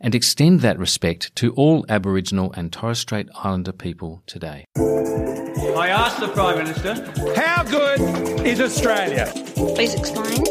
and extend that respect to all Aboriginal and Torres Strait Islander people today. I asked the Prime Minister, how good is Australia? Please explain.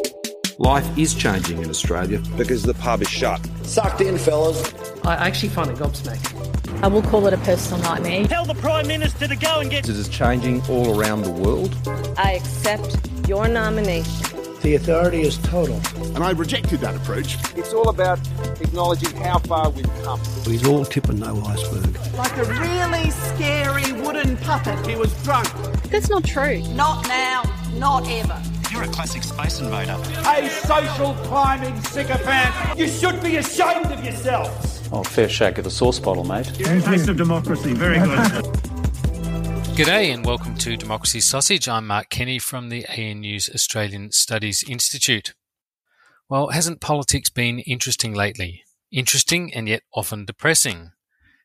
Life is changing in Australia. Because the pub is shut. Sucked in, fellas. I actually find it gobsmacking. I will call it a personal nightmare. Tell the Prime Minister to go and get. It is changing all around the world. I accept your nomination. The authority is total. And I rejected that approach. It's all about acknowledging how far we've come. He's all tip and no iceberg. Like a really scary wooden puppet. He was drunk. That's not true. Not now, not ever. You're a classic space invader. A social climbing sycophant. You should be ashamed of yourselves. Oh, fair shake of the sauce bottle, mate. Yeah, taste of democracy. Very good. G'day and welcome to Democracy Sausage. I'm Mark Kenny from the ANU's Australian Studies Institute. Well, hasn't politics been interesting lately? Interesting and yet often depressing.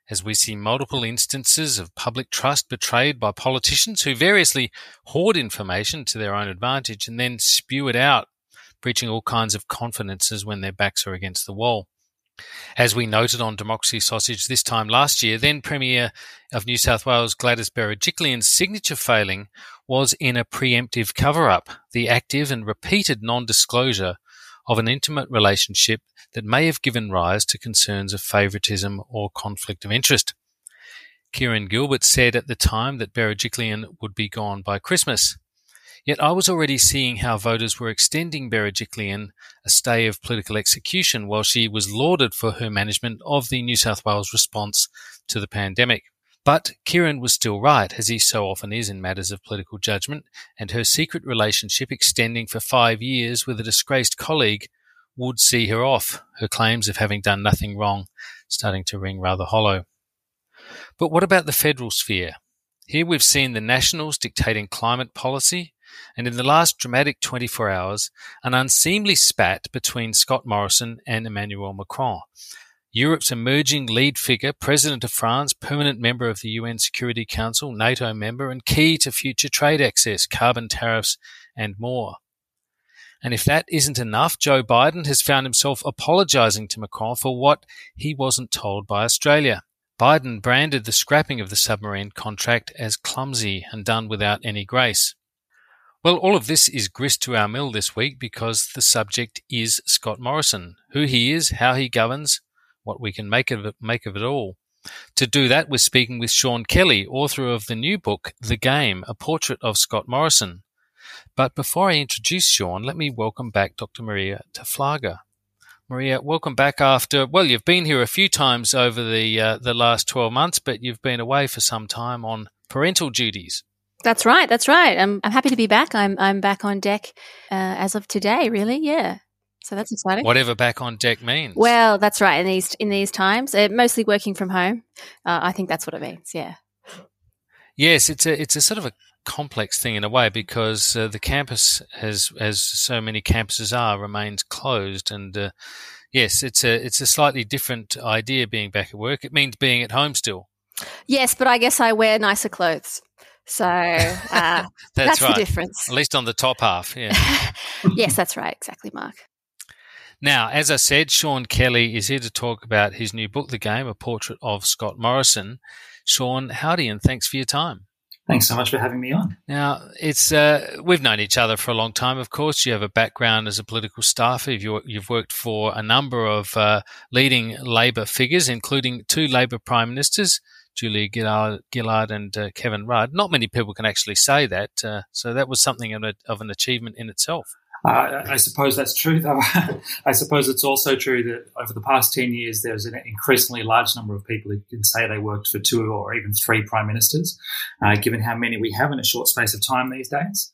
As we see multiple instances of public trust betrayed by politicians who variously hoard information to their own advantage and then spew it out, breaching all kinds of confidences when their backs are against the wall. As we noted on Democracy Sausage this time last year, then Premier of New South Wales Gladys Berejiklian's signature failing was in a preemptive cover up, the active and repeated non disclosure of an intimate relationship that may have given rise to concerns of favouritism or conflict of interest. Kieran Gilbert said at the time that Berejiklian would be gone by Christmas. Yet I was already seeing how voters were extending Berejiklian a stay of political execution while she was lauded for her management of the New South Wales response to the pandemic. But Kieran was still right, as he so often is in matters of political judgment, and her secret relationship extending for five years with a disgraced colleague would see her off, her claims of having done nothing wrong starting to ring rather hollow. But what about the federal sphere? Here we've seen the Nationals dictating climate policy, and in the last dramatic 24 hours, an unseemly spat between Scott Morrison and Emmanuel Macron. Europe's emerging lead figure, President of France, permanent member of the UN Security Council, NATO member, and key to future trade access, carbon tariffs, and more. And if that isn't enough, Joe Biden has found himself apologizing to Macron for what he wasn't told by Australia. Biden branded the scrapping of the submarine contract as clumsy and done without any grace. Well, all of this is grist to our mill this week because the subject is Scott Morrison, who he is, how he governs, what we can make of it, make of it all. To do that, we're speaking with Sean Kelly, author of the new book, The Game, a portrait of Scott Morrison. But before I introduce Sean, let me welcome back Dr. Marija Taflaga. Marija, welcome back after, well, you've been here a few times over the, uh, the last 12 months, but you've been away for some time on parental duties. That's right. That's right. I'm, I'm happy to be back. I'm, I'm back on deck uh, as of today, really. Yeah. So that's exciting. Whatever back on deck means. Well, that's right. In these in these times, uh, mostly working from home. Uh, I think that's what it means. Yeah. Yes, it's a it's a sort of a complex thing in a way because uh, the campus, as as so many campuses are, remains closed, and uh, yes, it's a it's a slightly different idea being back at work. It means being at home still. Yes, but I guess I wear nicer clothes. So uh, that's, that's right. the difference. At least on the top half, yeah. yes, that's right. Exactly, Mark. Now, as I said, Sean Kelly is here to talk about his new book, The Game, a portrait of Scott Morrison. Sean, howdy and thanks for your time. Thanks so much for having me on. Now, it's uh, we've known each other for a long time. Of course, you have a background as a political staffer. You've, you've worked for a number of uh, leading Labor figures, including two Labor prime ministers, Julia Gillard, Gillard and uh, Kevin Rudd. Not many people can actually say that, uh, so that was something of, a, of an achievement in itself. Uh, I suppose that's true, though. I suppose it's also true that over the past 10 years, there's an increasingly large number of people who can say they worked for two or even three prime ministers, uh, given how many we have in a short space of time these days.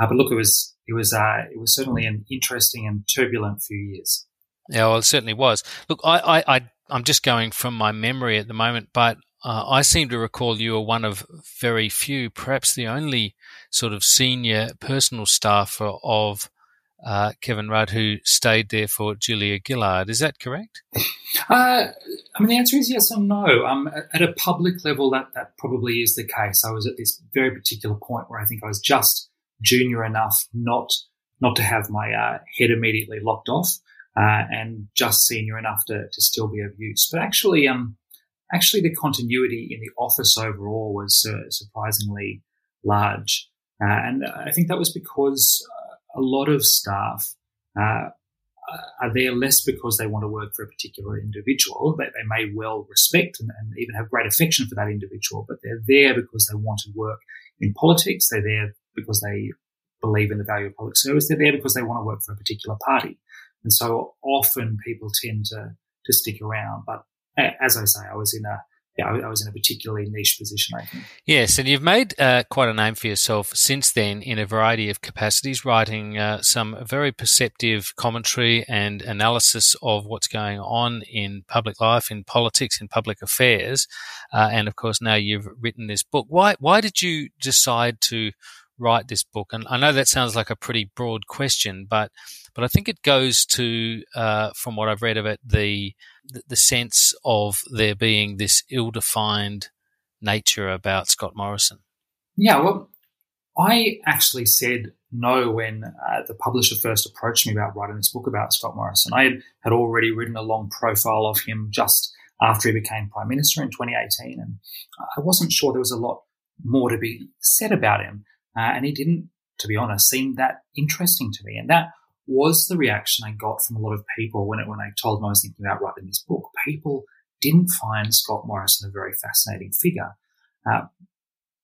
Uh, but look, it was, it was, uh, it was certainly an interesting and turbulent few years. Yeah, well, it certainly was. Look, I, I, I I'm just going from my memory at the moment, but uh, I seem to recall you were one of very few, perhaps the only sort of senior personal staffer of uh, Kevin Rudd, who stayed there for Julia Gillard. Is that correct? Uh, I mean, the answer is yes and no. Um, at a public level, that, that probably is the case. I was at this very particular point where I think I was just junior enough not not to have my uh, head immediately locked off, uh, and just senior enough to, to still be of use. But actually, um, actually, the continuity in the office overall was uh, surprisingly large, uh, and I think that was because a lot of staff uh, are there less because they want to work for a particular individual that they may well respect and, and, even have great affection for that individual, but they're there because they want to work in politics. They're there because they believe in the value of public service. They're there because they want to work for a particular party. And so often people tend to, to stick around. But as I say, I was in a yeah, I, was in a particularly niche position, I think. Yes, and you've made uh, quite a name for yourself since then in a variety of capacities, writing uh, some very perceptive commentary and analysis of what's going on in public life, in politics, in public affairs, uh, and of course now you've written this book. Why why did you decide to write this book? And I know that sounds like a pretty broad question, but but I think it goes to, uh, from what I've read of it, the the sense of there being this ill-defined nature about Scott Morrison. Yeah, well, I actually said no when uh, the publisher first approached me about writing this book about Scott Morrison. I had, had already written a long profile of him just after he became prime minister in 2018, and I wasn't sure there was a lot more to be said about him. Uh, and he didn't, to be honest, seem that interesting to me. And that was the reaction I got from a lot of people when it, when I told them I was thinking about writing this book. People didn't find Scott Morrison a very fascinating figure. Uh,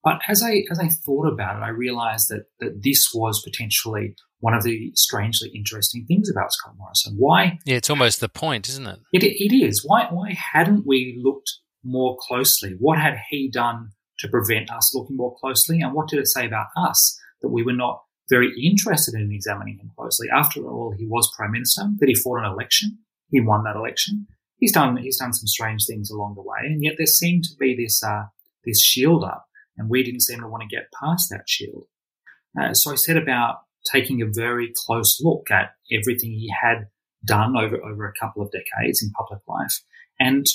but as I as I thought about it, I realised that that this was potentially one of the strangely interesting things about Scott Morrison. Why? Yeah, it's almost the point, isn't it? It, it is. Why why hadn't we looked more closely? What had he done to prevent us looking more closely? And what did it say about us that we were not very interested in examining him closely. After all, he was prime minister. That he fought an election. He won that election. He's done he's done some strange things along the way, and yet there seemed to be this uh, this shield up, and we didn't seem to want to get past that shield. Uh, so I set about taking a very close look at everything he had done over over a couple of decades in public life, and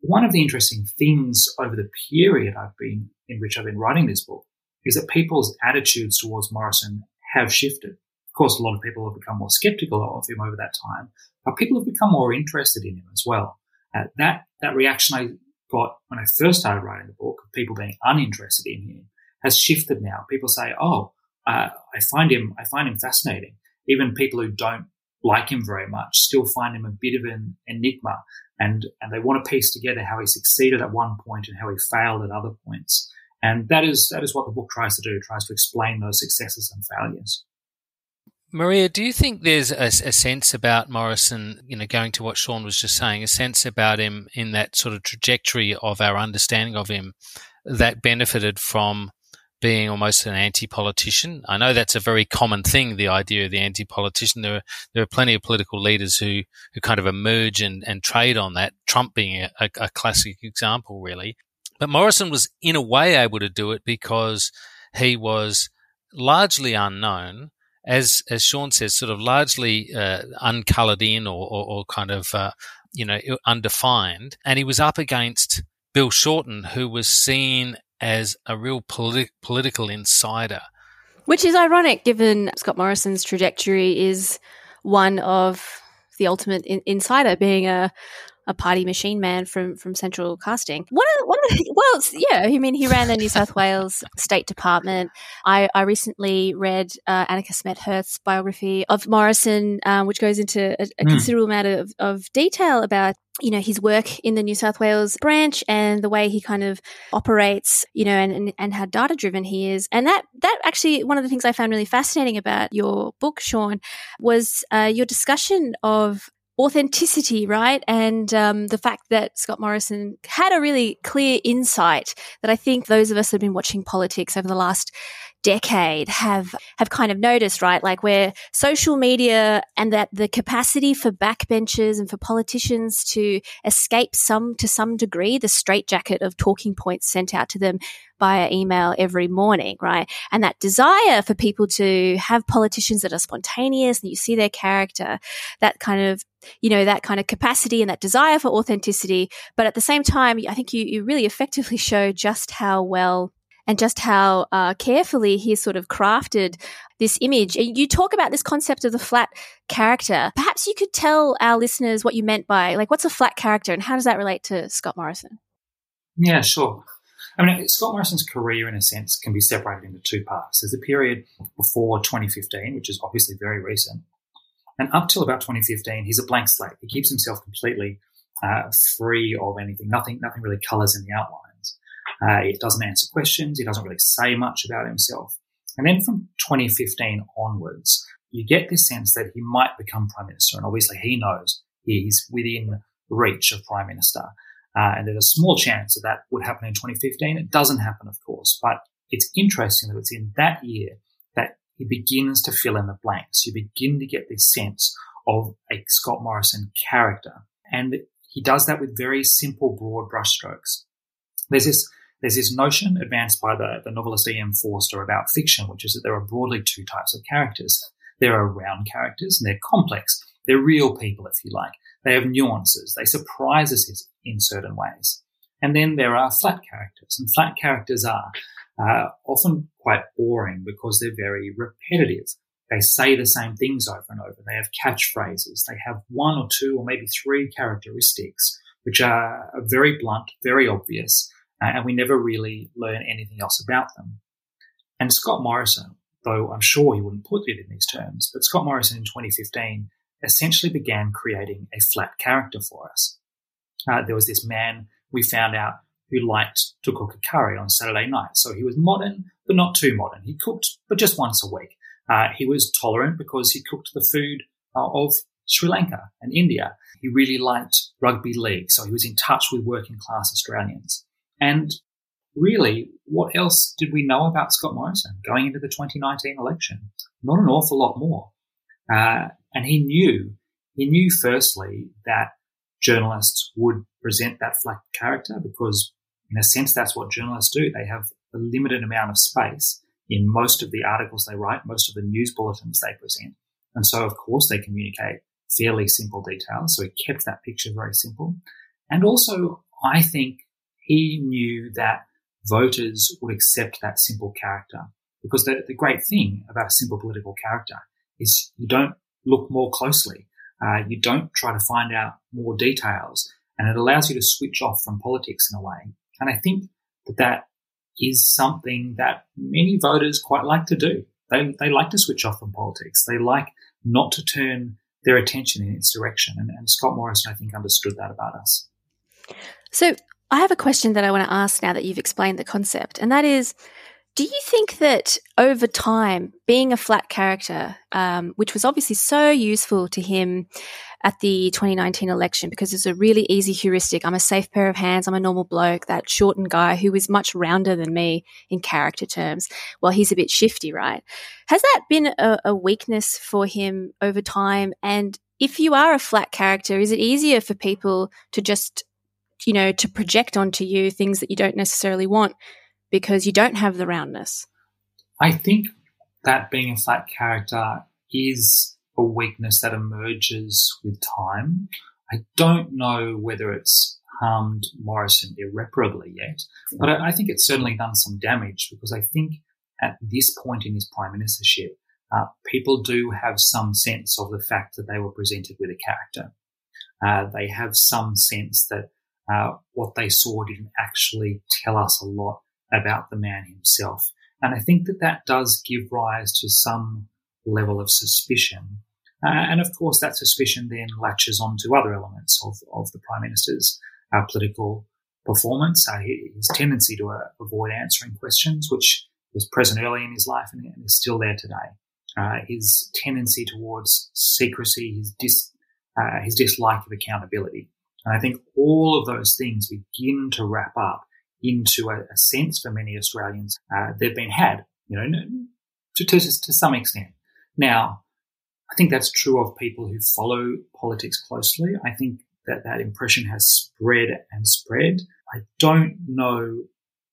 one of the interesting things over the period I've been in which I've been writing this book is that people's attitudes towards Morrison have shifted. Of course, a lot of people have become more skeptical of him over that time, but people have become more interested in him as well. Uh, that that reaction I got when I first started writing the book of people being uninterested in him has shifted now. People say, "Oh, uh, I find him I find him fascinating." Even people who don't like him very much still find him a bit of an enigma, and and they want to piece together how he succeeded at one point and how he failed at other points. And that is that is what the book tries to do. Tries to explain those successes and failures. Marija, do you think there's a, a, sense about Morrison, you know, going to what Sean was just saying, a sense about him in that sort of trajectory of our understanding of him that benefited from being almost an anti-politician? I know that's a very common thing, the idea of the anti-politician. There are, there are plenty of political leaders who, who kind of emerge and, and trade on that, Trump being a, a classic example, really. But Morrison was in a way able to do it because he was largely unknown, as as Sean says, sort of largely uh, uncoloured in or, or, or kind of uh, you know undefined, and he was up against Bill Shorten, who was seen as a real politi- political insider. Which is ironic, given Scott Morrison's trajectory is one of the ultimate in- insider, being a a party machine man from from Central Casting. One of, one of the, well, yeah, I mean, he ran the New South Wales State Department. I, I recently read uh, Annika Smethurst's biography of Morrison, um, which goes into a, a mm. considerable amount of, of detail about you know his work in the New South Wales branch and the way he kind of operates, you know, and and, and how data driven he is. And that that actually one of the things I found really fascinating about your book, Sean, was uh, your discussion of authenticity, right? And um, the fact that Scott Morrison had a really clear insight that I think those of us have been watching politics over the last decade have have kind of noticed, right? Like where social media and that the capacity for backbenchers and for politicians to escape some to some degree the straitjacket of talking points sent out to them via email every morning, right? And that desire for people to have politicians that are spontaneous and you see their character, that kind of you know that kind of capacity and that desire for authenticity but at the same time i think you, you really effectively show just how well and just how uh, carefully he sort of crafted this image. You talk about this concept of the flat character. Perhaps you could tell our listeners what you meant by, like, what's a flat character and how does that relate to Scott Morrison? Yeah, sure. I mean, Scott Morrison's career, in a sense, can be separated into two parts. There's a period before 2015, which is obviously very recent. And up till about 2015, he's a blank slate. He keeps himself completely uh, free of anything. Nothing, nothing really colours in the outline. Uh, he doesn't answer questions. He doesn't really say much about himself. And then from 2015 onwards, you get this sense that he might become prime minister. And obviously, he knows he's within reach of prime minister. Uh, and there's a small chance that that would happen in 2015. It doesn't happen, of course, but it's interesting that it's in that year that he begins to fill in the blanks. You begin to get this sense of a Scott Morrison character. And he does that with very simple, broad brushstrokes. There's this there's this notion advanced by the, the novelist E.M. Forster about fiction, which is that there are broadly two types of characters. There are round characters, and they're complex. They're real people, if you like. They have nuances. They surprise us in certain ways. And then there are flat characters, and flat characters are uh, often quite boring because they're very repetitive. They say the same things over and over. They have catchphrases. They have one or two or maybe three characteristics which are very blunt, very obvious, and we never really learn anything else about them. And Scott Morrison, though I'm sure he wouldn't put it in these terms, but Scott Morrison in 2015 essentially began creating a flat character for us. Uh, there was this man we found out who liked to cook a curry on Saturday night. So he was modern, but not too modern. He cooked, but just once a week. Uh, he was tolerant because he cooked the food uh, of Sri Lanka and India. He really liked rugby league, so he was in touch with working class Australians. And really, what else did we know about Scott Morrison going into the 2019 election? Not an awful lot more. Uh, and he knew, he knew firstly that journalists would present that flat character because in a sense, that's what journalists do. They have a limited amount of space in most of the articles they write, most of the news bulletins they present. And so, of course, they communicate fairly simple details. So he kept that picture very simple. And also, I think he knew that voters would accept that simple character. Because the, the great thing about a simple political character is you don't look more closely. Uh, you don't try to find out more details and it allows you to switch off from politics in a way. And I think that that is something that many voters quite like to do. They, they like to switch off from politics. They like not to turn their attention in its direction. And, and Scott Morrison, I think, understood that about us. So I have a question that I want to ask now that you've explained the concept, and that is do you think that over time, being a flat character, um, which was obviously so useful to him at the 2019 election because it's a really easy heuristic. I'm a safe pair of hands. I'm a normal bloke, that shortened guy who is much rounder than me in character terms. Well, he's a bit shifty, right? Has that been a, a weakness for him over time? And if you are a flat character, is it easier for people to just you know, to project onto you things that you don't necessarily want because you don't have the roundness. I think that being a flat character is a weakness that emerges with time. I don't know whether it's harmed Morrison irreparably yet, but I, think it's certainly done some damage because I think at this point in his prime ministership, uh, people do have some sense of the fact that they were presented with a character. uh, they have some sense that uh, what they saw didn't actually tell us a lot about the man himself. And I think that that does give rise to some level of suspicion. Uh, and of course, that suspicion then latches onto other elements of, of the Prime Minister's uh, political performance, uh, his tendency to uh, avoid answering questions, which was present early in his life and, is still there today. Uh, his tendency towards secrecy, his dis, uh, his dislike of accountability. And I think all of those things begin to wrap up into a, a sense for many Australians uh, they've been had, you know, to, to, to some extent. Now, I think that's true of people who follow politics closely. I think that that impression has spread and spread. I don't know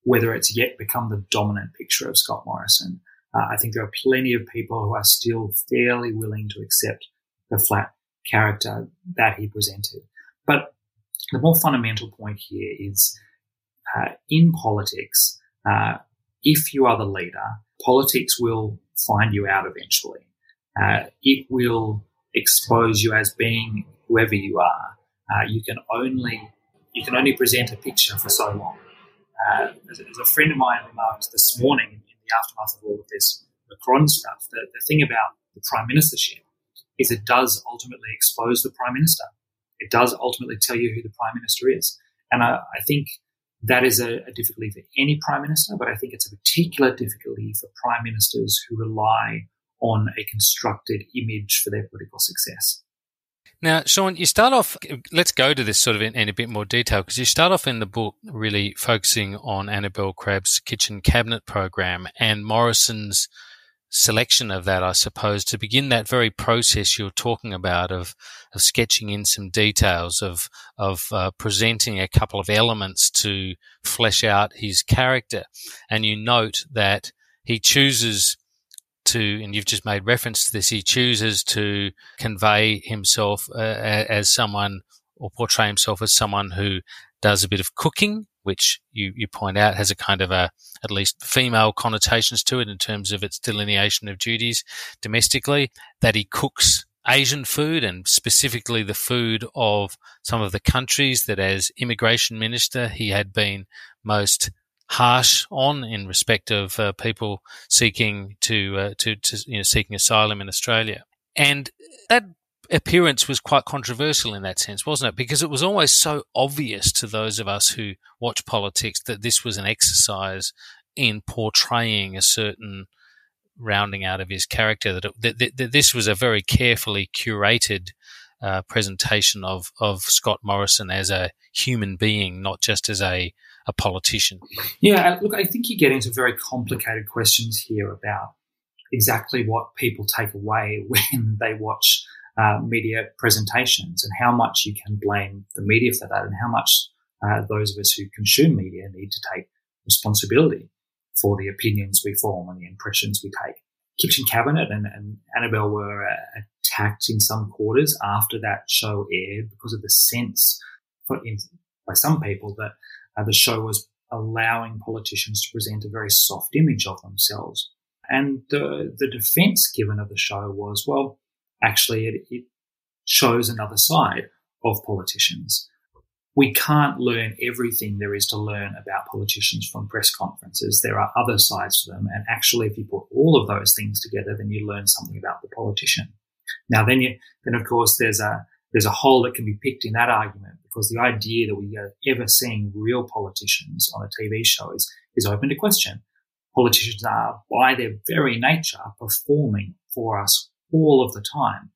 whether it's yet become the dominant picture of Scott Morrison. Uh, I think there are plenty of people who are still fairly willing to accept the flat character that he presented. But the more fundamental point here is uh, in politics, uh, if you are the leader, politics will find you out eventually. Uh, it will expose you as being whoever you are. Uh, you can only you can only present a picture for so long. Uh, as, as, a friend of mine remarked this morning in the aftermath of all of this Macron stuff, the, the thing about the prime ministership is it does ultimately expose the prime minister. It does ultimately tell you who the prime minister is. And I, I think that is a, a, difficulty for any prime minister, but I think it's a particular difficulty for prime ministers who rely on a constructed image for their political success. Now, Sean, you start off, let's go to this sort of in, in a bit more detail because you start off in the book really focusing on Annabel Crabb's kitchen cabinet program and Morrison's selection of that, I suppose, to begin that very process you're talking about of, of sketching in some details, of, of uh, presenting a couple of elements to flesh out his character. And you note that he chooses to, and you've just made reference to this, he chooses to convey himself uh, as someone or portray himself as someone who does a bit of cooking, which you, you point out has a kind of a, at least female connotations to it in terms of its delineation of duties domestically, that he cooks Asian food and specifically the food of some of the countries that as immigration minister he had been most harsh on in respect of uh, people seeking to, uh, to, to you know seeking asylum in Australia. And that appearance was quite controversial in that sense, wasn't it? Because it was always so obvious to those of us who watch politics that this was an exercise in portraying a certain rounding out of his character. That, it, that, that this was a very carefully curated uh, presentation of of Scott Morrison as a human being, not just as a a politician. Yeah, look, I think you get into very complicated questions here about exactly what people take away when they watch uh, media presentations and how much you can blame the media for that and how much uh, those of us who consume media need to take responsibility for the opinions we form and the impressions we take. Kitchen Cabinet and, and Annabel were uh, attacked in some quarters after that show aired because of the sense for, in, by some people that uh, the show was allowing politicians to present a very soft image of themselves. And the, the defense given of the show was, well, actually it, it shows another side of politicians. We can't learn everything there is to learn about politicians from press conferences. There are other sides to them. And actually, if you put all of those things together, then you learn something about the politician. Now, then you, then of course there's a, there's a hole that can be picked in that argument because the idea that we are ever seeing real politicians on a TV show is, is open to question. Politicians are, by their very nature, performing for us all of the time.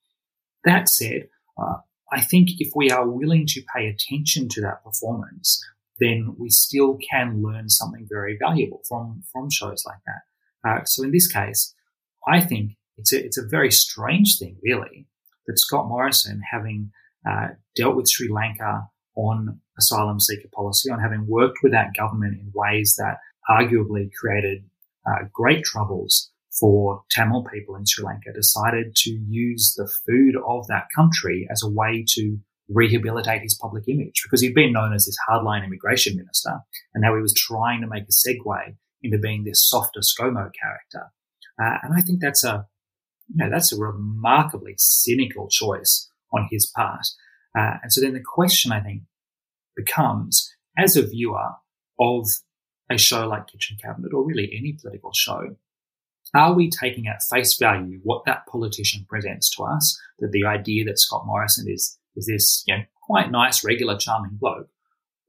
That said, uh, I think if we are willing to pay attention to that performance, then we still can learn something very valuable from, from shows like that. Uh, so in this case, I think it's a, it's a very strange thing, really, that Scott Morrison, having uh, dealt with Sri Lanka on asylum seeker policy, on having worked with that government in ways that arguably created uh, great troubles for Tamil people in Sri Lanka decided to use the food of that country as a way to rehabilitate his public image because he'd been known as this hardline immigration minister and now he was trying to make a segue into being this softer ScoMo character. Uh, and I think that's a, you know, that's a remarkably cynical choice on his part. Uh, and so then the question, I think, becomes as a viewer of a show like Kitchen Cabinet or really any political show, are we taking at face value what that politician presents to us? That the idea that Scott Morrison is is this you know, quite nice, regular, charming bloke,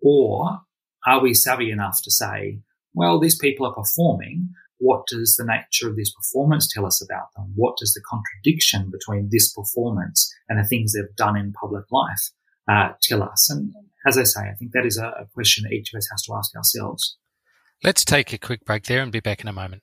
or are we savvy enough to say, well, these people are performing. What does the nature of this performance tell us about them? What does the contradiction between this performance and the things they've done in public life uh, tell us? And as I say, I think that is a, a question that each of us has to ask ourselves. Let's take a quick break there and be back in a moment.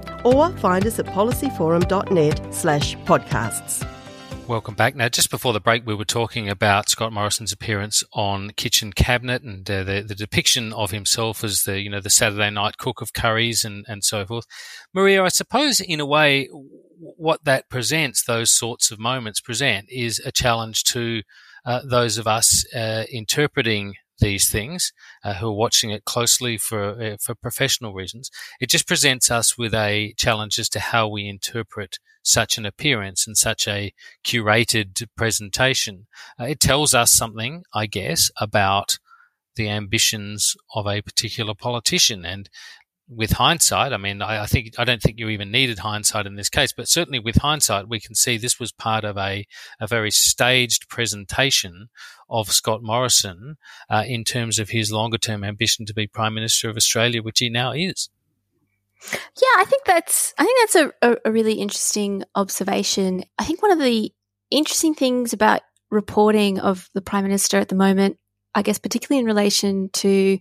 Or find us at policyforum.net slash podcasts. Welcome back. Now, just before the break, we were talking about Scott Morrison's appearance on Kitchen Cabinet and uh, the, the depiction of himself as the, you know, the Saturday night cook of curries and, and so forth. Marija, I suppose in a way, what that presents, those sorts of moments present, is a challenge to uh, those of us uh, interpreting these things, uh, who are watching it closely for uh, for professional reasons. It just presents us with a challenge as to how we interpret such an appearance and such a curated presentation. Uh, it tells us something, I guess, about the ambitions of a particular politician. And with hindsight, I mean, I, I, think I don't think you even needed hindsight in this case, but certainly with hindsight, we can see this was part of a a very staged presentation of Scott Morrison uh, in terms of his longer term ambition to be Prime Minister of Australia, which he now is. Yeah, I think that's I think that's a, a, a really interesting observation. I think one of the interesting things about reporting of the Prime Minister at the moment, I guess particularly in relation to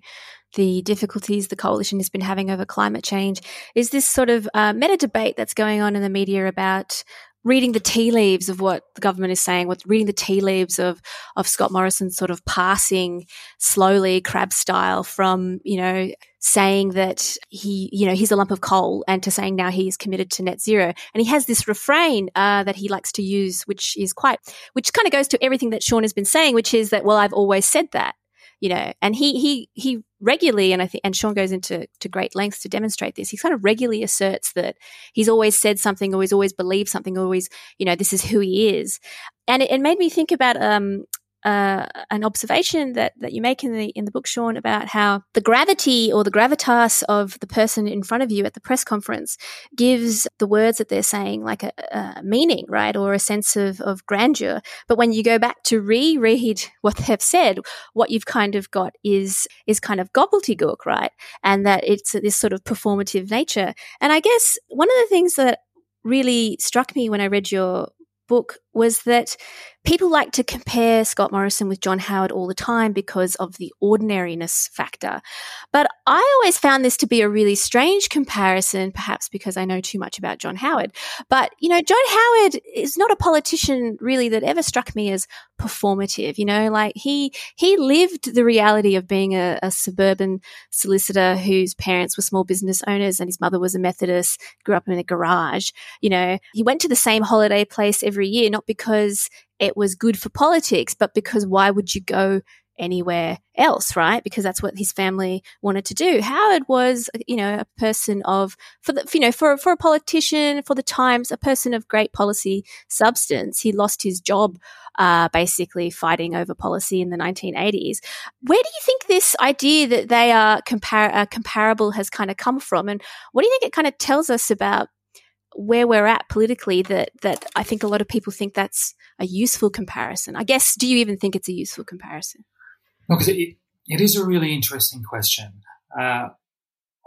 the difficulties the coalition has been having over climate change is this sort of uh, meta debate that's going on in the media about reading the tea leaves of what the government is saying, what reading the tea leaves of of Scott Morrison sort of passing slowly crab style from, you know, saying that he, you know, he's a lump of coal and to saying now he is committed to net zero. And he has this refrain uh, that he likes to use, which is quite, which kind of goes to everything that Sean has been saying, which is that, well, I've always said that you know, and he he he regularly, and I think, and Sean goes into to great lengths to demonstrate this. He kind of regularly asserts that he's always said something, he's always believed something, always, you know, this is who he is, and it, it made me think about um, uh, an observation that, that you make in the in the book, Sean, about how the gravity or the gravitas of the person in front of you at the press conference gives the words that they're saying like a, a meaning, right, or a sense of, of grandeur. But when you go back to reread what they've said, what you've kind of got is is kind of gobbledygook, right, and that it's this sort of performative nature. And I guess one of the things that really struck me when I read your book was that people like to compare Scott Morrison with John Howard all the time because of the ordinariness factor. But I always found this to be a really strange comparison, perhaps because I know too much about John Howard. But, you know, John Howard is not a politician really that ever struck me as performative. You know, like he, he lived the reality of being a, a suburban solicitor whose parents were small business owners and his mother was a Methodist, grew up in a garage. You know, he went to the same holiday place every year, not because it was good for politics, but because why would you go anywhere else, right? Because that's what his family wanted to do. Howard was, you know, a person of, for the, you know, for, for a politician, for the times, a person of great policy substance. He lost his job, uh, basically fighting over policy in the 1980s. Where do you think this idea that they are compar- uh, comparable has kind of come from? And what do you think it kind of tells us about where we're at politically that that I think a lot of people think that's a useful comparison. I guess, do you even think it's a useful comparison? Look, it, it is a really interesting question. Uh,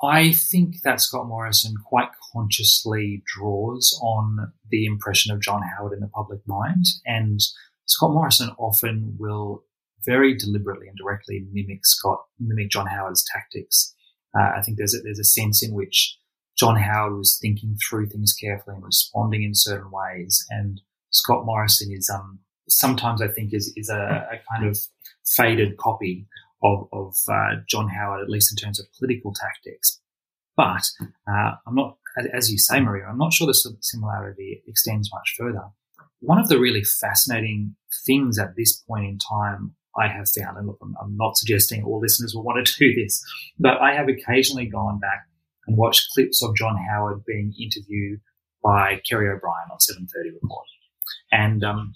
I think that Scott Morrison quite consciously draws on the impression of John Howard in the public mind, and Scott Morrison often will very deliberately and directly mimic Scott, mimic John Howard's tactics. Uh, I think there's a, there's a sense in which John Howard was thinking through things carefully and responding in certain ways, and Scott Morrison is um sometimes I think is is a, a kind of faded copy of, of uh, John Howard, at least in terms of political tactics. But uh, I'm not, as you say, Marija, I'm not sure the similarity extends much further. One of the really fascinating things at this point in time I have found, and look, I'm, I'm not suggesting all listeners will want to do this, but I have occasionally gone back and watch clips of John Howard being interviewed by Kerry O'Brien on 7:30 Report, and um,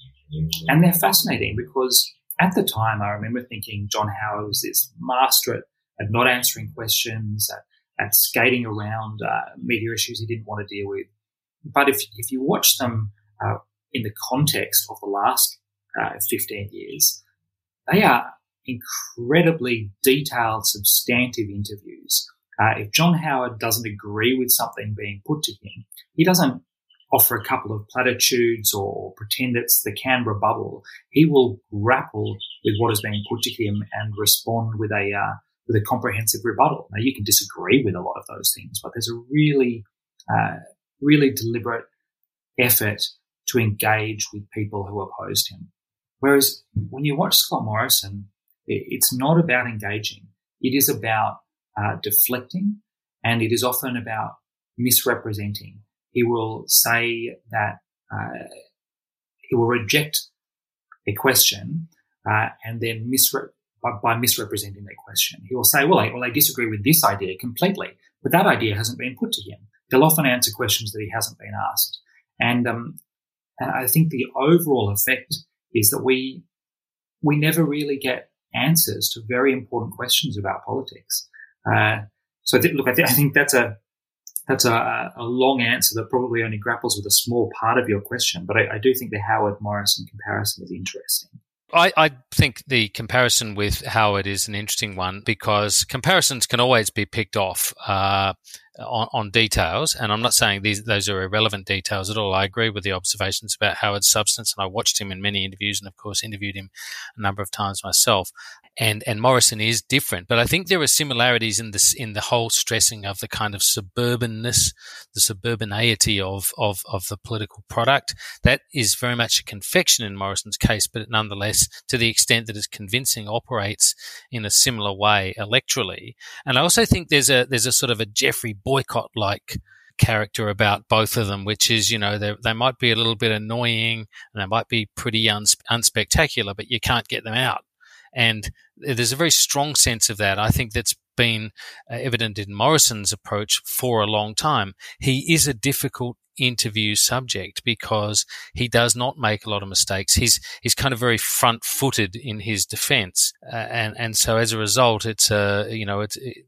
and they're fascinating because at the time I remember thinking John Howard was this master at, at not answering questions, at, at skating around uh, media issues he didn't want to deal with. But if if you watch them uh, in the context of the last uh, 15 years, they are incredibly detailed, substantive interviews. Uh, if John Howard doesn't agree with something being put to him, he doesn't offer a couple of platitudes or pretend it's the Canberra bubble. He will grapple with what is being put to him and respond with a uh, with a comprehensive rebuttal. Now you can disagree with a lot of those things, but there's a really uh, really deliberate effort to engage with people who opposed him. Whereas when you watch Scott Morrison, it's not about engaging. It is about uh, deflecting, and it is often about misrepresenting. He will say that uh, he will reject a question uh, and then misre- by, by, misrepresenting that question. He will say, "Well, I, well, I disagree with this idea completely, but that idea hasn't been put to him." He'll often answer questions that he hasn't been asked, and, um, I think the overall effect is that we we never really get answers to very important questions about politics. Uh, so I think, look, I, th- I, think that's a that's a, a, long answer that probably only grapples with a small part of your question, but I, I do think the Howard Morrison comparison is interesting. I, I, think the comparison with Howard is an interesting one because comparisons can always be picked off. Uh, on, on, details, and I'm not saying these those are irrelevant details at all. I agree with the observations about Howard's substance, and I watched him in many interviews, and of course interviewed him a number of times myself. And and Morrison is different, but I think there are similarities in this in the whole stressing of the kind of suburbanness, the suburbanity of of of the political product. That is very much a confection in Morrison's case, but nonetheless, to the extent that it's convincing, operates in a similar way electorally. And I also think there's a there's a sort of a Geoffrey Boycott like character about both of them, which is, you know, they might be a little bit annoying and they might be pretty uns- unspectacular, but you can't get them out. And there's a very strong sense of that. I think that's been uh, evident in Morrison's approach for a long time. He is a difficult interview subject because he does not make a lot of mistakes. He's he's kind of very front footed in his defence, uh, and and so as a result, it's a you know it's it,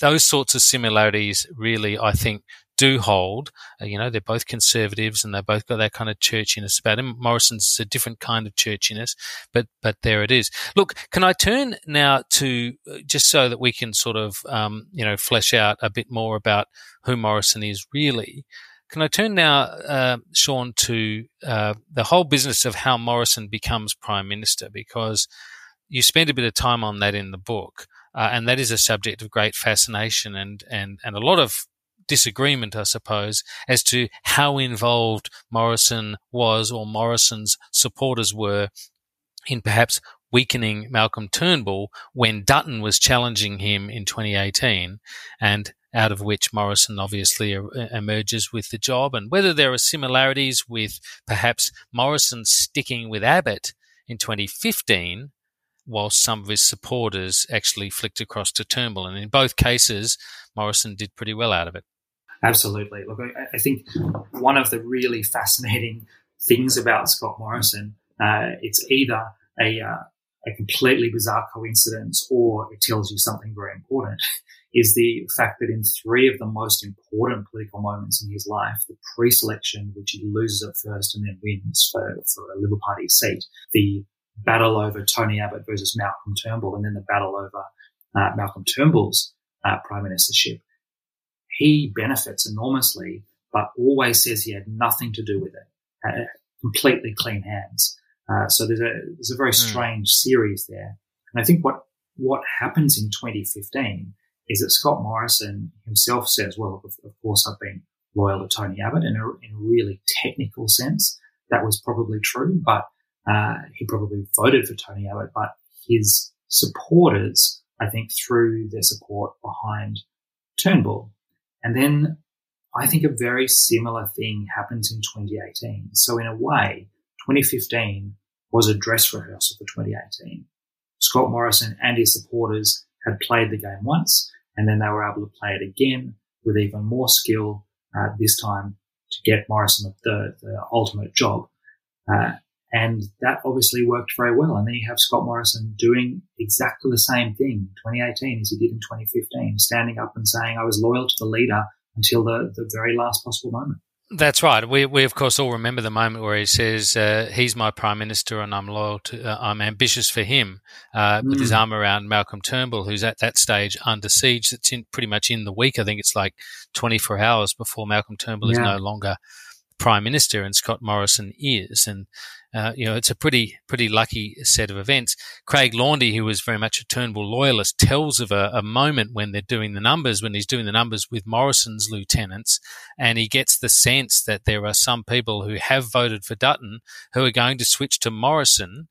those sorts of similarities really, I think, do hold. Uh, you know, they're both conservatives and they've both got that kind of churchiness about him. Morrison's a different kind of churchiness, but but there it is. Look, can I turn now to uh, just so that we can sort of um, you know flesh out a bit more about who Morrison is really. Can I turn now, uh, Sean, to uh, the whole business of how Morrison becomes prime minister? Because you spend a bit of time on that in the book. Uh, and that is a subject of great fascination and, and, and a lot of disagreement, I suppose, as to how involved Morrison was or Morrison's supporters were in perhaps weakening Malcolm Turnbull when Dutton was challenging him in 2018 and out of which Morrison obviously emerges with the job. And whether there are similarities with perhaps Morrison sticking with Abbott in 2015 whilst some of his supporters actually flicked across to Turnbull. And in both cases, Morrison did pretty well out of it. Absolutely. Look, I, I think one of the really fascinating things about Scott Morrison, uh, it's either a, uh, a completely bizarre coincidence or it tells you something very important, is the fact that in three of the most important political moments in his life, the pre-selection, which he loses at first and then wins for, for a Liberal Party seat, the battle over Tony Abbott versus Malcolm Turnbull, and then the battle over uh, Malcolm Turnbull's uh, prime ministership, he benefits enormously, but always says he had nothing to do with it. Uh, completely clean hands. Uh, so there's a there's a very Hmm. strange series there, and I think what what happens in 2015 is that Scott Morrison himself says, "Well, of, of course, I've been loyal to Tony Abbott in a, in a really technical sense. That was probably true, but uh, he probably voted for Tony Abbott. But his supporters, I think, threw their support behind Turnbull, and then I think a very similar thing happens in 2018. So in a way, 2015 was a dress rehearsal for 2018. Scott Morrison and his supporters had played the game once, and then they were able to play it again with even more skill uh, this time to get Morrison the, the ultimate job. Uh, and that obviously worked very well. And then you have Scott Morrison doing exactly the same thing in 2018 as he did in 2015, standing up and saying, I was loyal to the leader until the, the very last possible moment. That's right. We, we of course all remember the moment where he says, uh, "He's my prime minister, and I'm loyal to. Uh, I'm ambitious for him." Uh, With his Mm. arm around Malcolm Turnbull, who's at that stage under siege. That's in pretty much in the week. I think it's like 24 hours before Malcolm Turnbull is no longer prime minister, and Scott Morrison is. And uh, you know, it's a pretty pretty lucky set of events. Craig Laundy, who was very much a Turnbull loyalist, tells of a, a moment when they're doing the numbers, when he's doing the numbers with Morrison's lieutenants, and he gets the sense that there are some people who have voted for Dutton who are going to switch to Morrison.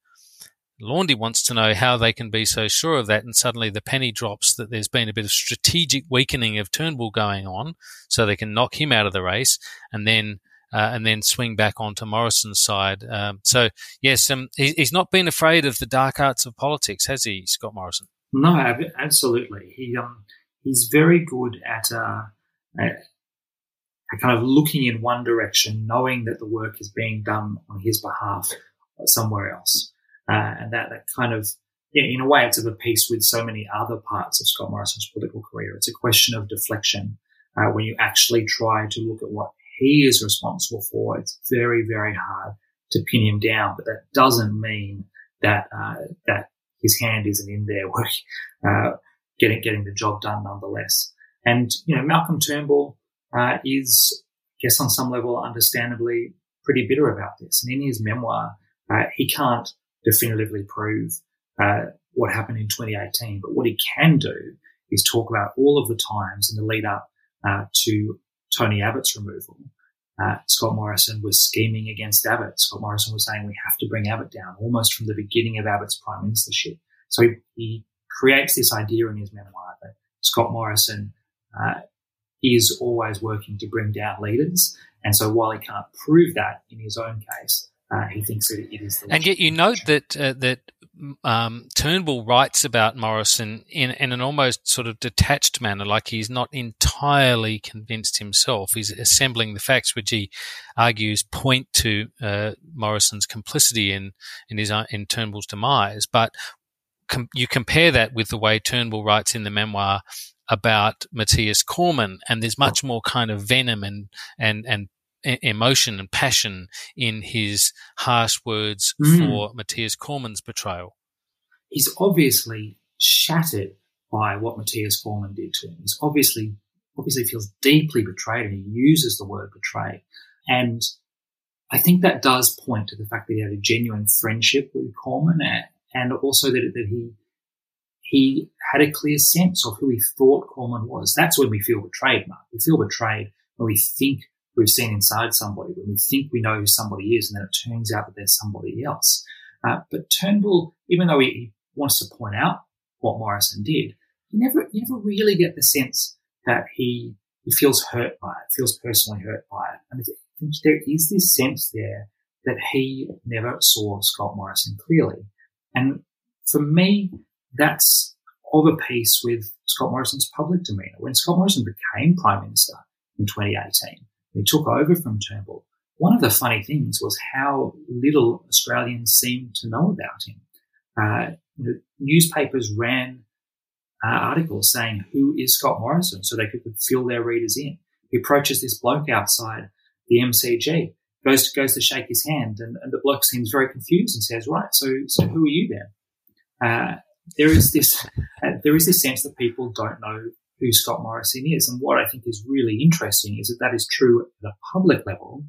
Laundy wants to know how they can be so sure of that, and suddenly the penny drops that there's been a bit of strategic weakening of Turnbull going on, so they can knock him out of the race, and then uh, and then swing back onto Morrison's side. Um, so yes, um, he, he's not been afraid of the dark arts of politics, has he, Scott Morrison? No, ab- absolutely. He um he's very good at uh at, kind of looking in one direction, knowing that the work is being done on his behalf somewhere else, uh, and that that kind of in a way, it's of a piece with so many other parts of Scott Morrison's political career. It's a question of deflection. Uh, when you actually try to look at what he is responsible for, it's very, very hard to pin him down. But that doesn't mean that uh, that his hand isn't in there, working, uh, getting getting the job done nonetheless. And you know, Malcolm Turnbull uh, is, I guess, on some level, understandably, pretty bitter about this. And in his memoir, uh, he can't definitively prove uh, what happened in 2018, but what he can do is talk about all of the times in the lead up uh, to Tony Abbott's removal. Uh, Scott Morrison was scheming against Abbott. Scott Morrison was saying we have to bring Abbott down almost from the beginning of Abbott's prime ministership. So he, he creates this idea in his memoir that Scott Morrison uh, is always working to bring down leaders. And so while he can't prove that in his own case, uh, he thinks that it is the And yet, you note that uh, that um, Turnbull writes about Morrison in, in an almost sort of detached manner, like he's not entirely convinced himself. He's assembling the facts, which he argues point to uh, Morrison's complicity in in his own- in Turnbull's demise. But com- you compare that with the way Turnbull writes in the memoir about Matthias Cormann, and there's much more kind of venom and and and emotion and passion in his harsh words Mm. for Matthias Cormann's betrayal. he's obviously shattered by what Matthias Cormann did to him. He's obviously obviously feels deeply betrayed and he uses the word betray. And I think that does point to the fact that he had a genuine friendship with Cormann and, and also that, that he he had a clear sense of who he thought Cormann was. That's when we feel betrayed, Mark. We feel betrayed when we think we've seen inside somebody, when we think we know who somebody is, and then it turns out that there's somebody else. Uh, but Turnbull, even though he, wants to point out what Morrison did, you never, you never really get the sense that he, he feels hurt by it, feels personally hurt by it. And I think there is this sense there that he never saw Scott Morrison clearly. And for me, that's of a piece with Scott Morrison's public demeanour. When Scott Morrison became Prime Minister in 2018, he took over from Turnbull. One of the funny things was how little Australians seemed to know about him. Uh, you know, newspapers ran uh, articles saying, Who is Scott Morrison? so they could, could fill their readers in. He approaches this bloke outside the MCG, goes to, goes to shake his hand, and, and the bloke seems very confused and says, Right, so, so who are you then? Uh, there is this uh, there is this sense that people don't know who Scott Morrison is, and what I think is really interesting is that that is true at a public level,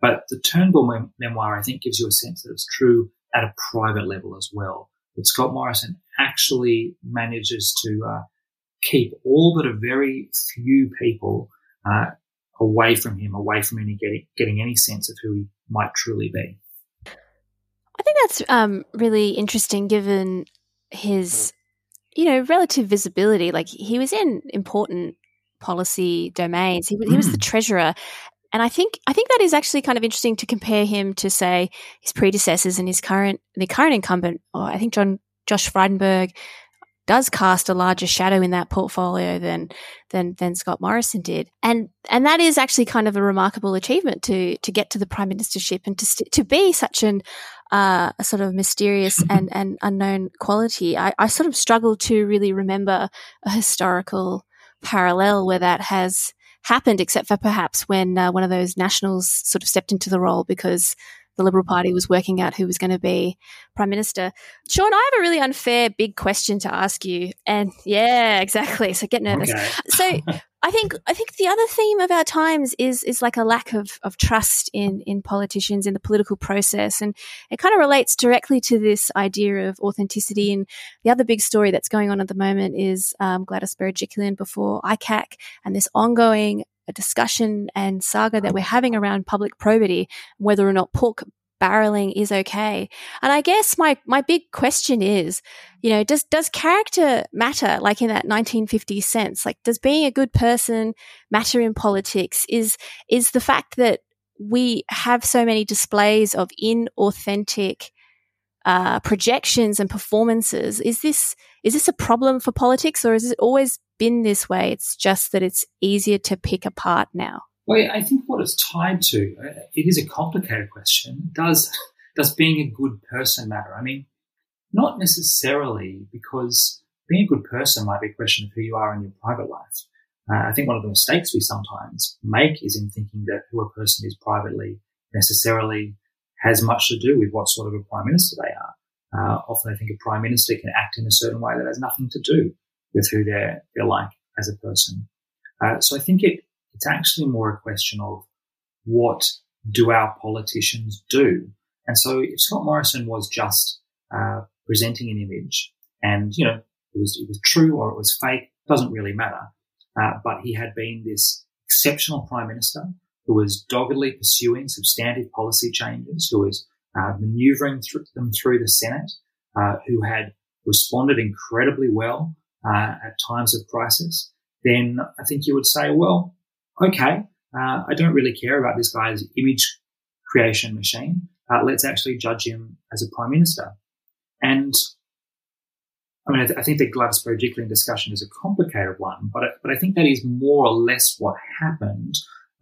but the Turnbull mem- memoir I think gives you a sense that it's true at a private level as well. That Scott Morrison actually manages to uh, keep all but a very few people uh, away from him, away from any getting, getting any sense of who he might truly be. I think that's um, really interesting given his, you know, relative visibility. Like he was in important policy domains. He, he was the mm. treasurer. And I think I think that is actually kind of interesting to compare him to say his predecessors and his current the current incumbent. Or I think John Josh Frydenberg does cast a larger shadow in that portfolio than than than Scott Morrison did, and and that is actually kind of a remarkable achievement to to get to the prime ministership and to st- to be such an uh, a sort of mysterious and and unknown quality. I, I sort of struggle to really remember a historical parallel where that has happened, except for perhaps when uh, one of those nationals sort of stepped into the role because the Liberal Party was working out who was going to be Prime Minister. Sean, I have a really unfair big question to ask you. And yeah, exactly. So get nervous. Okay. So I think I think the other theme of our times is is like a lack of, of trust in in politicians in the political process. And it kind of relates directly to this idea of authenticity. And the other big story that's going on at the moment is um, Gladys Berejiklian before ICAC and this ongoing a discussion and saga that we're having around public probity, whether or not pork barreling is okay. And I guess my, my big question is, you know, does, does character matter? Like in that 1950s sense, like does being a good person matter in politics? Is, is the fact that we have so many displays of inauthentic, uh, projections and performances. Is this, is this a problem for politics or has it always been this way? It's just that it's easier to pick apart now. Well, I think what it's tied to, uh, it is a complicated question. Does does being a good person matter? I mean, not necessarily, because being a good person might be a question of who you are in your private life. Uh, I think one of the mistakes we sometimes make is in thinking that who a person is privately necessarily has much to do with what sort of a prime minister they are. Uh, often I think a prime minister can act in a certain way that has nothing to do with who they're, they're like as a person. Uh, so I think it, it's actually more a question of what do our politicians do? And so if Scott Morrison was just uh, presenting an image and, you know, it was, it was true or it was fake, doesn't really matter. Uh, but he had been this exceptional prime minister who was doggedly pursuing substantive policy changes, who was uh, maneuvering through them through the Senate, uh, who had responded incredibly well uh, at times of crisis, then I think you would say, well, okay, uh, I don't really care about this guy's image creation machine. Uh, let's actually judge him as a prime minister. And I mean, I, th- I think the Gladys Berejiklian discussion is a complicated one, but I, but I think that is more or less what happened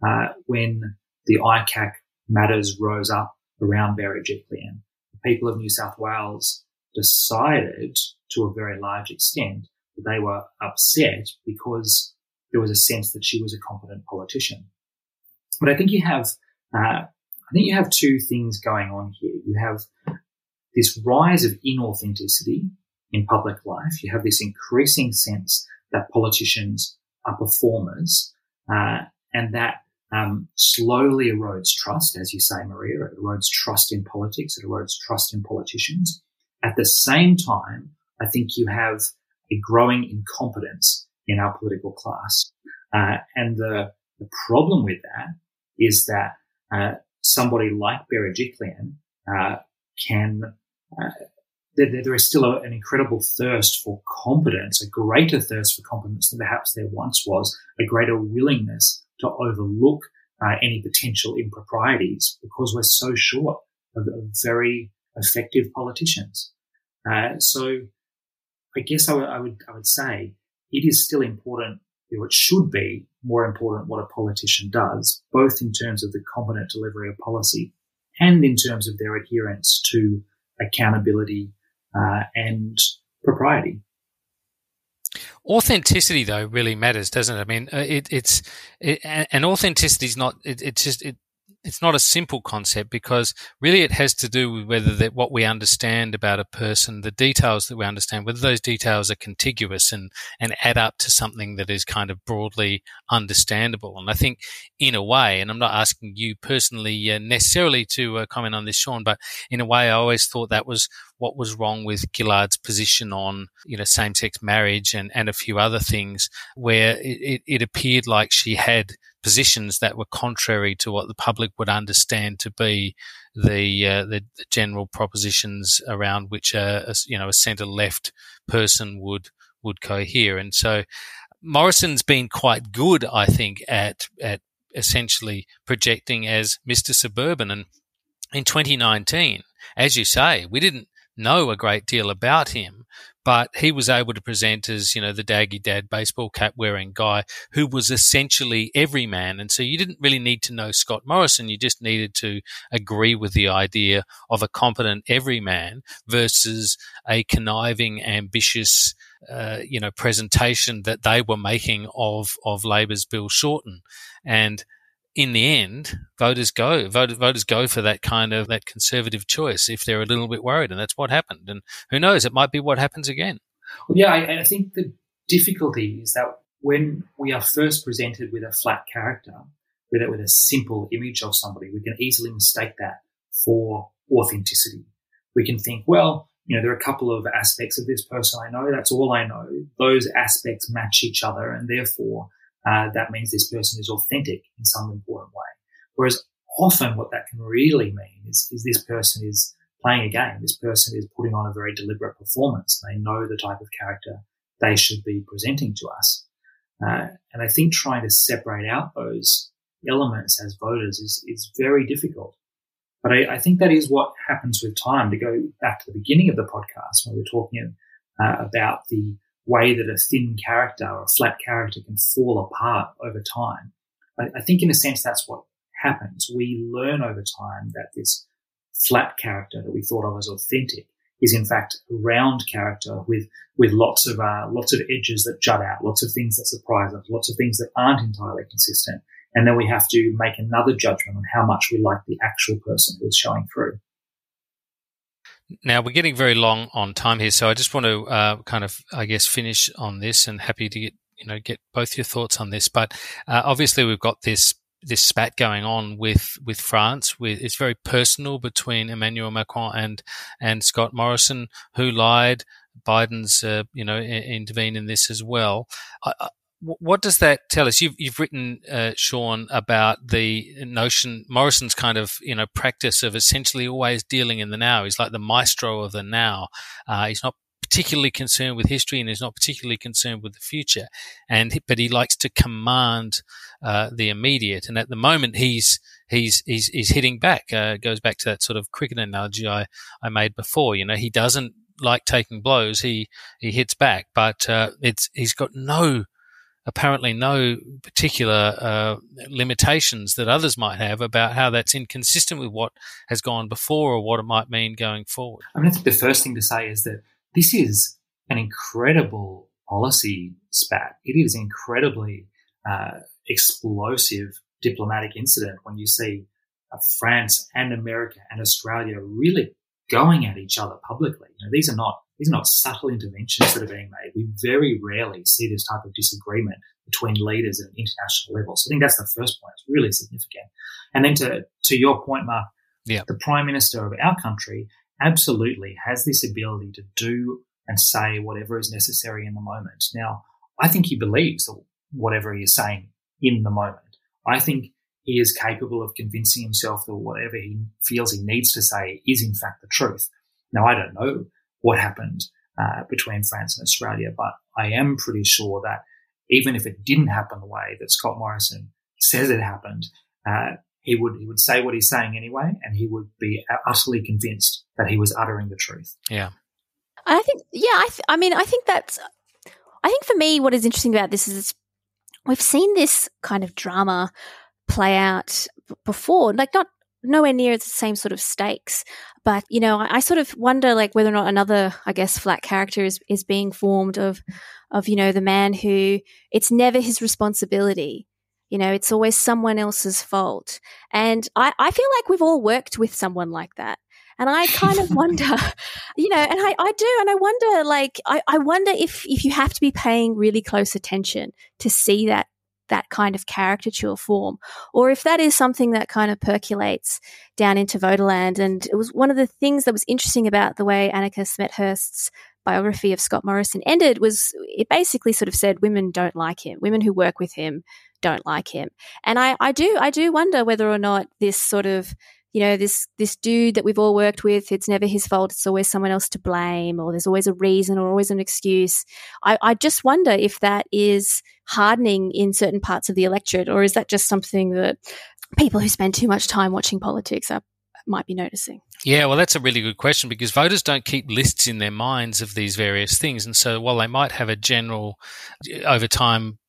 uh, when the ICAC matters rose up around Berejiklian. The people of New South Wales decided, to a very large extent, that they were upset because there was a sense that she was a competent politician. But I think you have, uh, I think you have two things going on here. You have this rise of inauthenticity in public life. You have this increasing sense that politicians are performers, uh, and that um, slowly erodes trust, as you say, Marija. It erodes trust in politics. It erodes trust in politicians. At the same time, I think you have a growing incompetence in our political class. Uh, and the, the, problem with that is that uh, somebody like Berejiklian uh, can, uh, there, there is still a, an incredible thirst for competence, a greater thirst for competence than perhaps there once was, a greater willingness to overlook uh, any potential improprieties because we're so short of, of very effective politicians. Uh, so I guess I I would, I would say it is still important, or it should be more important what a politician does, both in terms of the competent delivery of policy and in terms of their adherence to accountability uh, and propriety. Authenticity, though, really matters, doesn't it? I mean, uh, it, it's it, and authenticity is not. It, it's just it, it's not a simple concept because really it has to do with whether that what we understand about a person, the details that we understand, whether those details are contiguous and, and add up to something that is kind of broadly understandable. And I think in a way, and I'm not asking you personally uh, necessarily to uh, comment on this, Sean, but in a way, I always thought that was what was wrong with Gillard's position on, you know, same-sex marriage and, and a few other things where it, it, it appeared like she had positions that were contrary to what the public would understand to be the uh, the, the, general propositions around which a, a you know a centre left person would would cohere. And so Morrison's been quite good, I think, at at essentially projecting as Mr. Suburban. And in 2019, as you say, we didn't know a great deal about him, but he was able to present as, you know, the daggy dad baseball cap wearing guy who was essentially every man. And so you didn't really need to know Scott Morrison. You just needed to agree with the idea of a competent everyman versus a conniving, ambitious, uh, you know, presentation that they were making of, of Labor's Bill Shorten. And in the end, voters go voters, voters go for that kind of that conservative choice if they're a little bit worried, and that's what happened. And who knows, it might be what happens again. Well, yeah, I, I think the difficulty is that when we are first presented with a flat character, with a, with a simple image of somebody, we can easily mistake that for authenticity. We can think, well, you know, there are a couple of aspects of this person I know. That's all I know. Those aspects match each other, and therefore uh, that means this person is authentic in some important way. Whereas often what that can really mean is, is this person is playing a game. This person is putting on a very deliberate performance. They know the type of character they should be presenting to us. Uh, and I think trying to separate out those elements as voters is, is very difficult. But I, I, think that is what happens with time. To go back to the beginning of the podcast when we were talking uh, about the way that a thin character or a flat character can fall apart over time. I, I think in a sense that's what happens. We learn over time that this flat character that we thought of as authentic is in fact a round character with with lots of uh, lots of edges that jut out, lots of things that surprise us, lots of things that aren't entirely consistent, and then we have to make another judgment on how much we like the actual person who is showing through. Now we're getting very long on time here, so I just want to uh, kind of, I guess, finish on this, and happy to get you know get both your thoughts on this. But uh, obviously, we've got this this spat going on with with France. With it's very personal between Emmanuel Macron and and Scott Morrison, who lied. Biden's uh, you know intervened in this as well. I, what does that tell us? You've, you've written, uh, Sean, about the notion, Morrison's kind of, you know, practice of essentially always dealing in the now. He's like the maestro of the now. Uh, he's not particularly concerned with history and he's not particularly concerned with the future. And, but he likes to command, uh, the immediate. And at the moment, he's, he's, he's, he's hitting back, uh, goes back to that sort of cricket analogy I, I made before. You know, he doesn't like taking blows. He, he hits back, but, uh, it's, he's got no, apparently no particular uh, limitations that others might have about how that's inconsistent with what has gone before or what it might mean going forward. I mean, think the first thing to say is that this is an incredible policy spat. It is incredibly uh, explosive diplomatic incident when you see uh, France and America and Australia really going at each other publicly. You know, these are not these are not subtle interventions that are being made. We very rarely see this type of disagreement between leaders at an international level. So I think that's the first point. It's really significant. And then to, to your point, Mark, yeah. the prime minister of our country absolutely has this ability to do and say whatever is necessary in the moment. Now, I think he believes whatever he is saying in the moment. I think he is capable of convincing himself that whatever he feels he needs to say is in fact the truth. Now, I don't know what happened uh, between France and Australia, but I am pretty sure that even if it didn't happen the way that Scott Morrison says it happened, uh, he would he would say what he's saying anyway, and he would be utterly convinced that he was uttering the truth. Yeah, I think. Yeah, I. Th- I mean, I think that's. I think for me, what is interesting about this is we've seen this kind of drama play out before. Like not nowhere near the same sort of stakes. But you know, I, I, sort of wonder like whether or not another, I guess, flat character is is being formed of of you know the man who it's never his responsibility. You know, it's always someone else's fault. And I, I feel like we've all worked with someone like that. And I kind of wonder, you know, and I, I do, and I wonder, like, I, I wonder if if you have to be paying really close attention to see that that kind of caricature form, or if that is something that kind of percolates down into voterland. And it was one of the things that was interesting about the way Annika Smethurst's biography of Scott Morrison ended was it basically sort of said women don't like him. Women who work with him don't like him. And I, I do I do wonder whether or not this sort of you know, this this dude that we've all worked with, it's never his fault. It's always someone else to blame, or there's always a reason or always an excuse. I, I just wonder if that is hardening in certain parts of the electorate, or is that just something that people who spend too much time watching politics are might be noticing? Yeah, well, that's a really good question because voters don't keep lists in their minds of these various things. And so while they might have a general, uh, over time,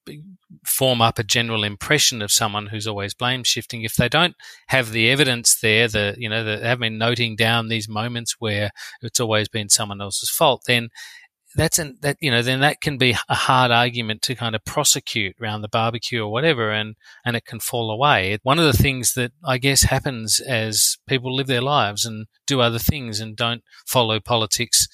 form up a general impression of someone who's always blame shifting. If they don't have the evidence there, the you know, they have been noting down these moments where it's always been someone else's fault, then that's an that you know then that can be a hard argument to kind of prosecute around the barbecue or whatever and and it can fall away one of the things that i guess happens as people live their lives and do other things and don't follow politics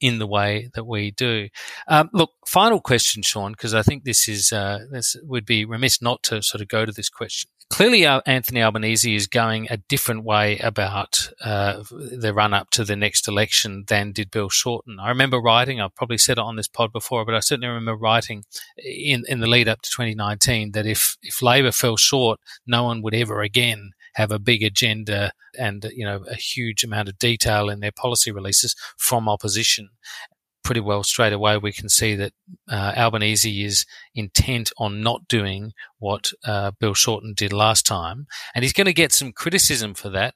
in the way that we do. Um, look, final question, Sean, because I think this is uh, this would be remiss not to sort of go to this question. Clearly, uh, Anthony Albanese is going a different way about uh, the run up to the next election than did Bill Shorten. I remember writing, I've probably said it on this pod before, but I certainly remember writing in, in the lead up to 2019 that if, if Labor fell short, no one would ever again have a big agenda and you know a huge amount of detail in their policy releases from opposition. Pretty well straight away, we can see that uh, Albanese is intent on not doing what uh, Bill Shorten did last time, and he's going to get some criticism for that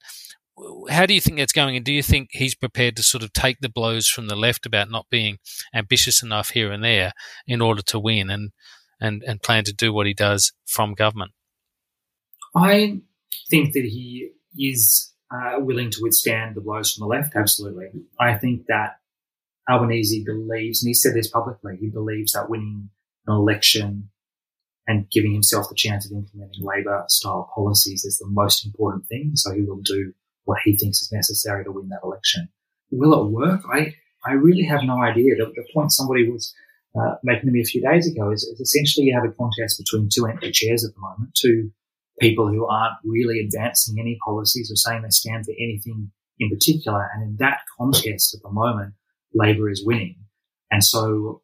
how do you think that's going? And do you think he's prepared to sort of take the blows from the left about not being ambitious enough here and there in order to win and, and, and plan to do what he does from government? I think that he is uh, willing to withstand the blows from the left. Absolutely. I think that Albanese believes, and he said this publicly, he believes that winning an election and giving himself the chance of implementing Labor style policies is the most important thing. So he will do what he thinks is necessary to win that election. Will it work? I, I really have no idea. The, the point somebody was uh, making to me a few days ago is, is essentially you have a contest between two empty chairs at the moment, two people who aren't really advancing any policies or saying they stand for anything in particular. And in that contest at the moment, Labor is winning. And so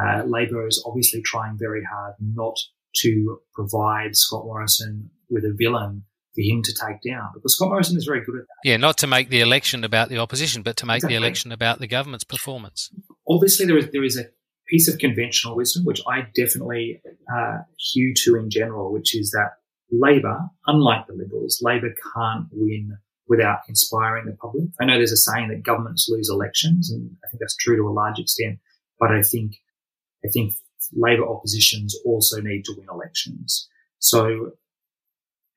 uh, Labor is obviously trying very hard not to provide Scott Morrison with a villain for him to take down because Scott Morrison is very good at that. Yeah, not to make the election about the opposition, but to make exactly. the election about the government's performance. Obviously, there is there is a piece of conventional wisdom which I definitely uh, hew to in general, which is that Labor, unlike the Liberals, Labor can't win without inspiring the public. I know there's a saying that governments lose elections, and I think that's true to a large extent. But I think, I think Labor oppositions also need to win elections. So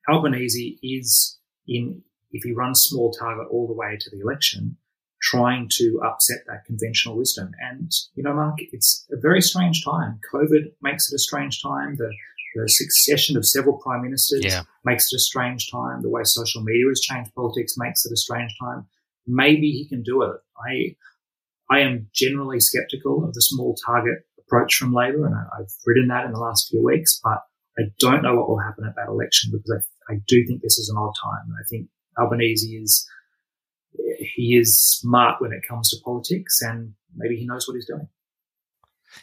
Albanese is in, if he runs small target all the way to the election, trying to upset that conventional wisdom. And, you know, Mark, it's a very strange time. COVID makes it a strange time. The the succession of several prime ministers yeah. makes it a strange time. The way social media has changed politics makes it a strange time. Maybe he can do it. I, I am generally skeptical of the small target approach from Labor, and I, have written that in the last few weeks. But I don't know what will happen at that election because I, I do think this is an odd time. I think Albanese is he is smart when it comes to politics, and maybe he knows what he's doing.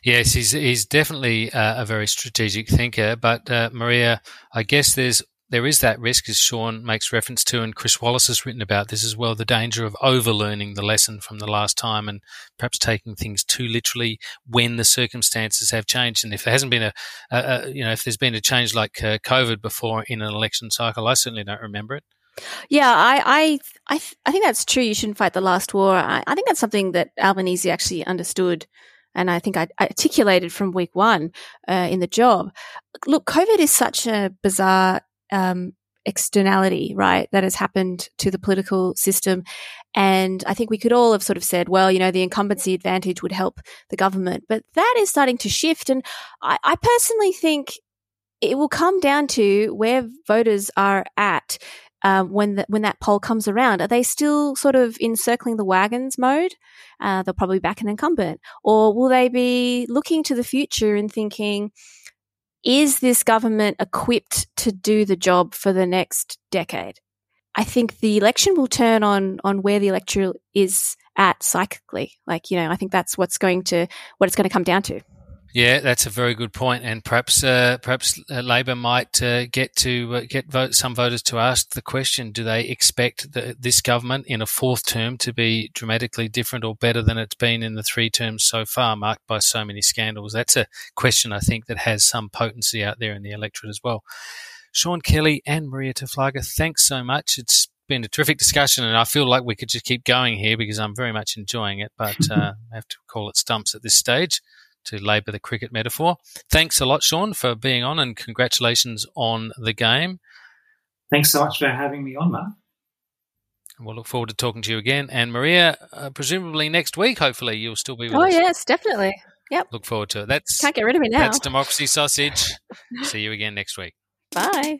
Yes, he's he's definitely uh, a very strategic thinker. But uh, Marija, I guess there's there is that risk, as Sean makes reference to, and Chris Wallace has written about this as well, the danger of overlearning the lesson from the last time and perhaps taking things too literally when the circumstances have changed. And if there hasn't been a, a, a you know, if there's been a change like uh, COVID before in an election cycle, I certainly don't remember it. Yeah, I, I, I, I think that's true. You shouldn't fight the last war. I, I think that's something that Albanese actually understood and I think I articulated from week one uh, in the job. Look, COVID is such a bizarre um, externality, right, that has happened to the political system. And I think we could all have sort of said, well, you know, the incumbency advantage would help the government. But that is starting to shift. And I, I personally think it will come down to where voters are at um, when the, when that poll comes around. Are they still sort of in circling the wagons mode? Uh, they'll probably back an incumbent, or will they be looking to the future and thinking, is this government equipped to do the job for the next decade? I think the election will turn on on where the electorate is at psychically. Like you know, I think that's what's going to what it's going to come down to. Yeah, that's a very good point, and perhaps uh, perhaps uh, Labor might uh, get to uh, get vote, some voters to ask the question: Do they expect the, this government in a fourth term to be dramatically different or better than it's been in the three terms so far, marked by so many scandals? That's a question I think that has some potency out there in the electorate as well. Sean Kelly and Marija Taflaga, thanks so much. It's been a terrific discussion, and I feel like we could just keep going here because I'm very much enjoying it, but uh, I have to call it stumps at this stage to labour the cricket metaphor. Thanks a lot, Sean, for being on, and congratulations on the game. Thanks so much for having me on, Mark. We'll look forward to talking to you again. And Marija, uh, presumably next week, hopefully, you'll still be with oh, us. Oh, yes, definitely. Yep. Look forward to it. That's Can't get rid of me now. That's Democracy Sausage. See you again next week. Bye.